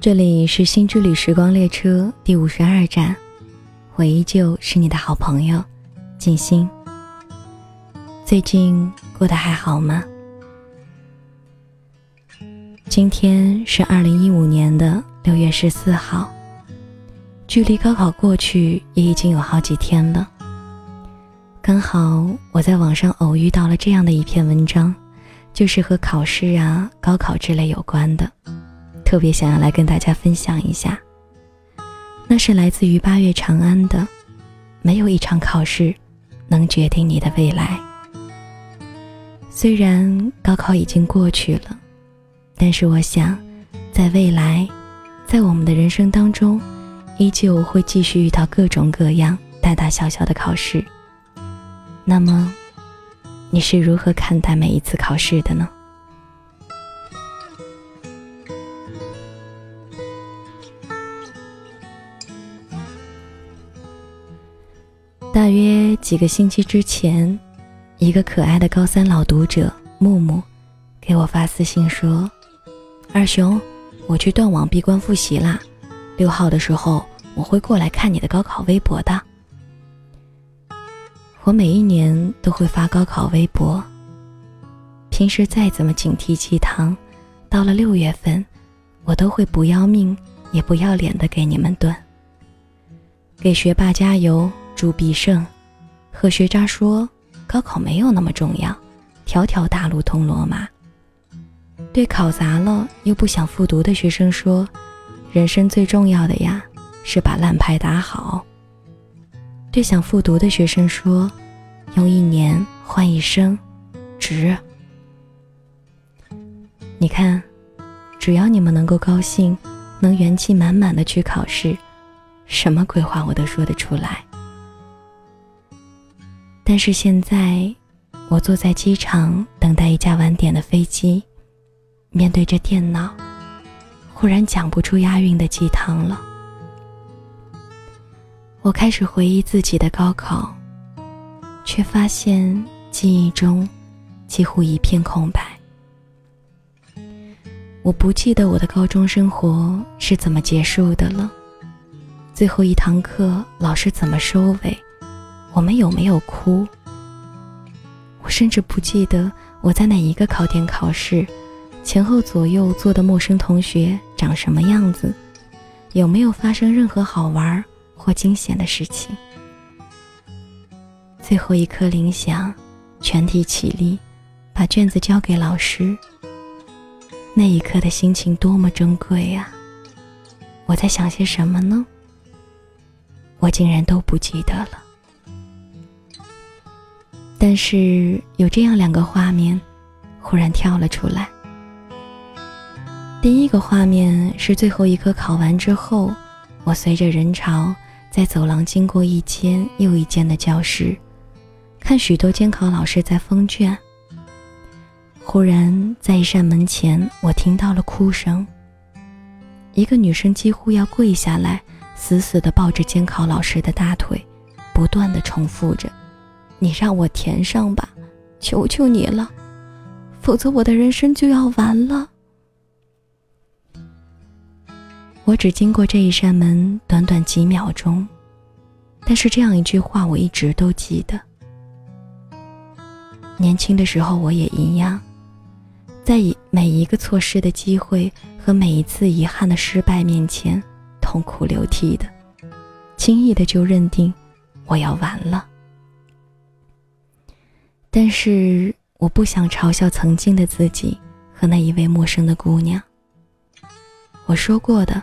这里是新之旅时光列车第五十二站，我依旧是你的好朋友静心。最近过得还好吗？今天是二零一五年的六月十四号，距离高考过去也已经有好几天了。刚好我在网上偶遇到了这样的一篇文章，就是和考试啊、高考之类有关的。特别想要来跟大家分享一下，那是来自于八月长安的，没有一场考试能决定你的未来。虽然高考已经过去了，但是我想，在未来，在我们的人生当中，依旧会继续遇到各种各样大大小小的考试。那么，你是如何看待每一次考试的呢？大约几个星期之前，一个可爱的高三老读者木木给我发私信说：“二熊，我去断网闭关复习啦，六号的时候我会过来看你的高考微博的。”我每一年都会发高考微博，平时再怎么警惕鸡汤，到了六月份，我都会不要命也不要脸的给你们炖，给学霸加油。祝必胜，和学渣说高考没有那么重要，条条大路通罗马。对考砸了又不想复读的学生说，人生最重要的呀是把烂牌打好。对想复读的学生说，用一年换一生，值。你看，只要你们能够高兴，能元气满满的去考试，什么鬼话我都说得出来。但是现在，我坐在机场等待一架晚点的飞机，面对着电脑，忽然讲不出押韵的鸡汤了。我开始回忆自己的高考，却发现记忆中几乎一片空白。我不记得我的高中生活是怎么结束的了，最后一堂课老师怎么收尾。我们有没有哭？我甚至不记得我在哪一个考点考试，前后左右坐的陌生同学长什么样子，有没有发生任何好玩或惊险的事情。最后一刻铃响，全体起立，把卷子交给老师。那一刻的心情多么珍贵啊！我在想些什么呢？我竟然都不记得了。但是有这样两个画面，忽然跳了出来。第一个画面是最后一科考完之后，我随着人潮在走廊经过一间又一间的教室，看许多监考老师在封卷。忽然在一扇门前，我听到了哭声。一个女生几乎要跪下来，死死地抱着监考老师的大腿，不断地重复着。你让我填上吧，求求你了，否则我的人生就要完了。我只经过这一扇门短短几秒钟，但是这样一句话我一直都记得。年轻的时候我也一样，在以每一个错失的机会和每一次遗憾的失败面前痛哭流涕的，轻易的就认定我要完了。但是我不想嘲笑曾经的自己和那一位陌生的姑娘。我说过的，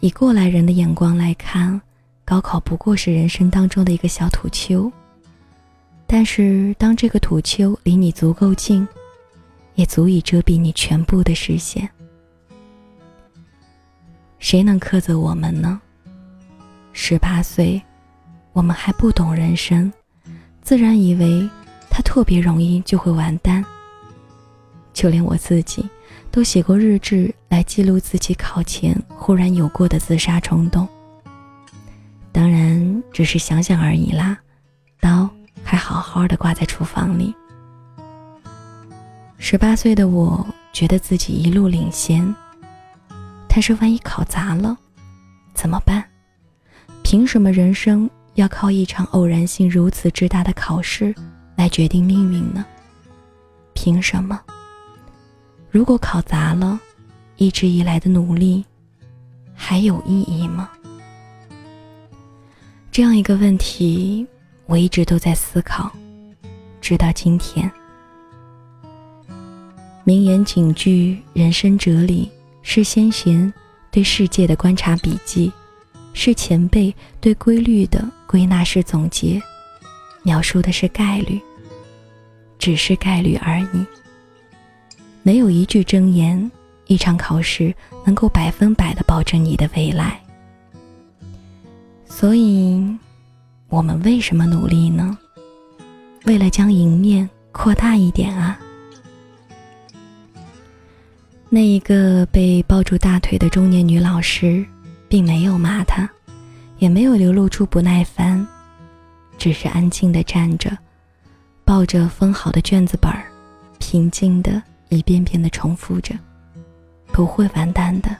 以过来人的眼光来看，高考不过是人生当中的一个小土丘。但是当这个土丘离你足够近，也足以遮蔽你全部的视线。谁能苛责我们呢？十八岁，我们还不懂人生，自然以为。他特别容易就会完蛋。就连我自己，都写过日志来记录自己考前忽然有过的自杀冲动。当然，只是想想而已啦，刀还好好的挂在厨房里。十八岁的我觉得自己一路领先，但是万一考砸了，怎么办？凭什么人生要靠一场偶然性如此之大的考试来决定命运呢？凭什么？如果考砸了，一直以来的努力还有意义吗？这样一个问题，我一直都在思考，直到今天。名言警句、人生哲理，是先贤对世界的观察笔记，是前辈对规律的归纳式总结，描述的是概率，只是概率而已。没有一句真言，一场考试能够百分百的保证你的未来。所以，我们为什么努力呢？为了将赢面扩大一点啊！那一个被抱住大腿的中年女老师，并没有骂他，也没有流露出不耐烦，只是安静的站着，抱着封好的卷子本儿，平静的一遍遍的重复着：“不会完蛋的。”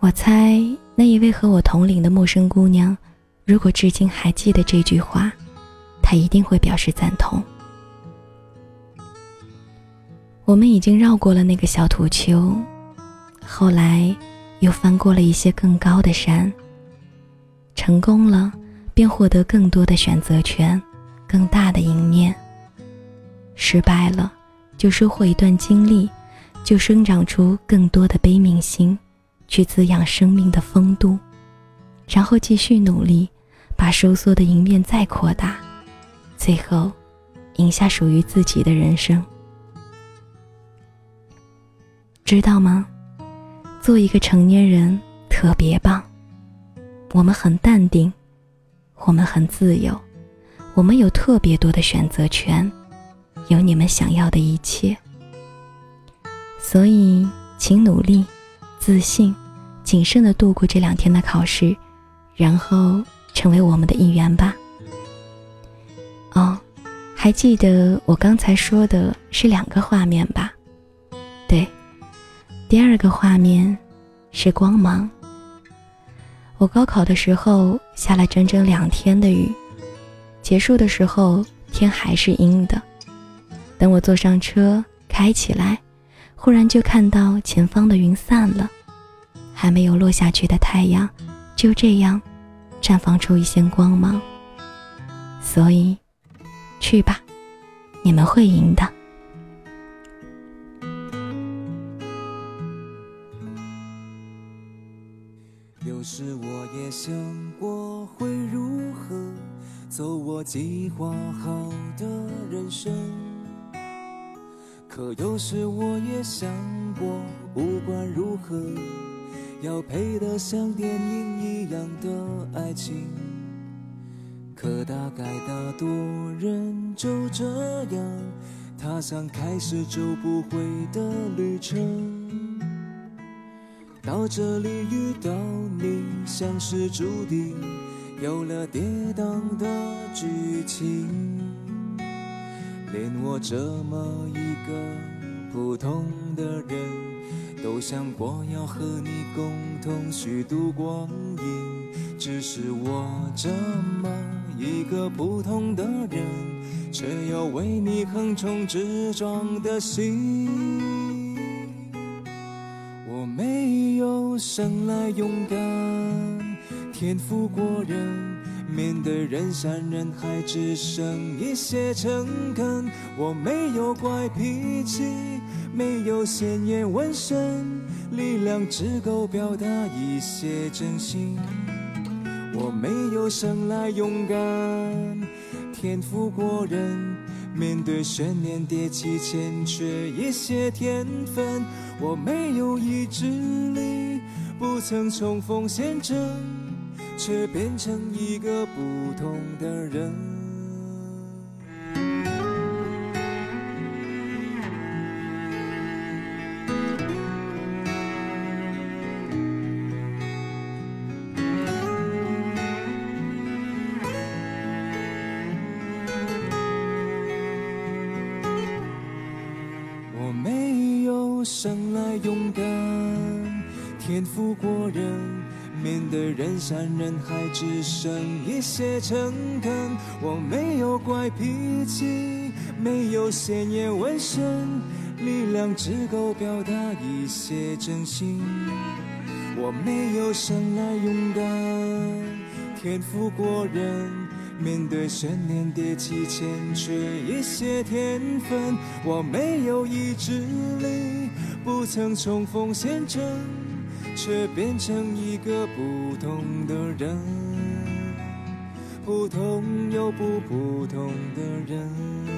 我猜。那一位和我同龄的陌生姑娘，如果至今还记得这句话，她一定会表示赞同。我们已经绕过了那个小土丘，后来又翻过了一些更高的山。成功了，便获得更多的选择权，更大的赢面；失败了，就收获一段经历，就生长出更多的悲悯心。去滋养生命的风度，然后继续努力，把收缩的赢面再扩大，最后赢下属于自己的人生。知道吗？做一个成年人特别棒，我们很淡定，我们很自由，我们有特别多的选择权，有你们想要的一切。所以，请努力。自信、谨慎的度过这两天的考试，然后成为我们的一员吧。哦，还记得我刚才说的是两个画面吧？对，第二个画面是光芒。我高考的时候下了整整两天的雨，结束的时候天还是阴的。等我坐上车开起来，忽然就看到前方的云散了。还没有落下去的太阳，就这样绽放出一线光芒。所以，去吧，你们会赢的。计划好的人生，可有时我也想过，不管如何。要配得像电影一样的爱情，可大概大多人就这样踏上开始就不回的旅程。到这里遇到你，像是注定有了跌宕的剧情，连我这么一个普通的人。都想过要和你共同虚度光阴，只是我这么一个普通的人，却有为你横冲直撞的心。我没有生来勇敢，天赋过人，面对人山人海只剩一些诚恳。我没有怪脾气。没有鲜艳纹身，力量只够表达一些真心。我没有生来勇敢，天赋过人，面对悬念迭起欠缺一些天分。我没有意志力，不曾冲锋陷阵，却变成一个不同的人。我没有生来勇敢，天赋过人，面对人山人海只剩一些诚恳。我没有怪脾气，没有鲜艳纹身，力量只够表达一些真心。我没有生来勇敢，天赋过人。面对悬念迭起，欠缺一些天分。我没有意志力，不曾冲锋陷阵，却变成一个不同的人，普通又不普通的人。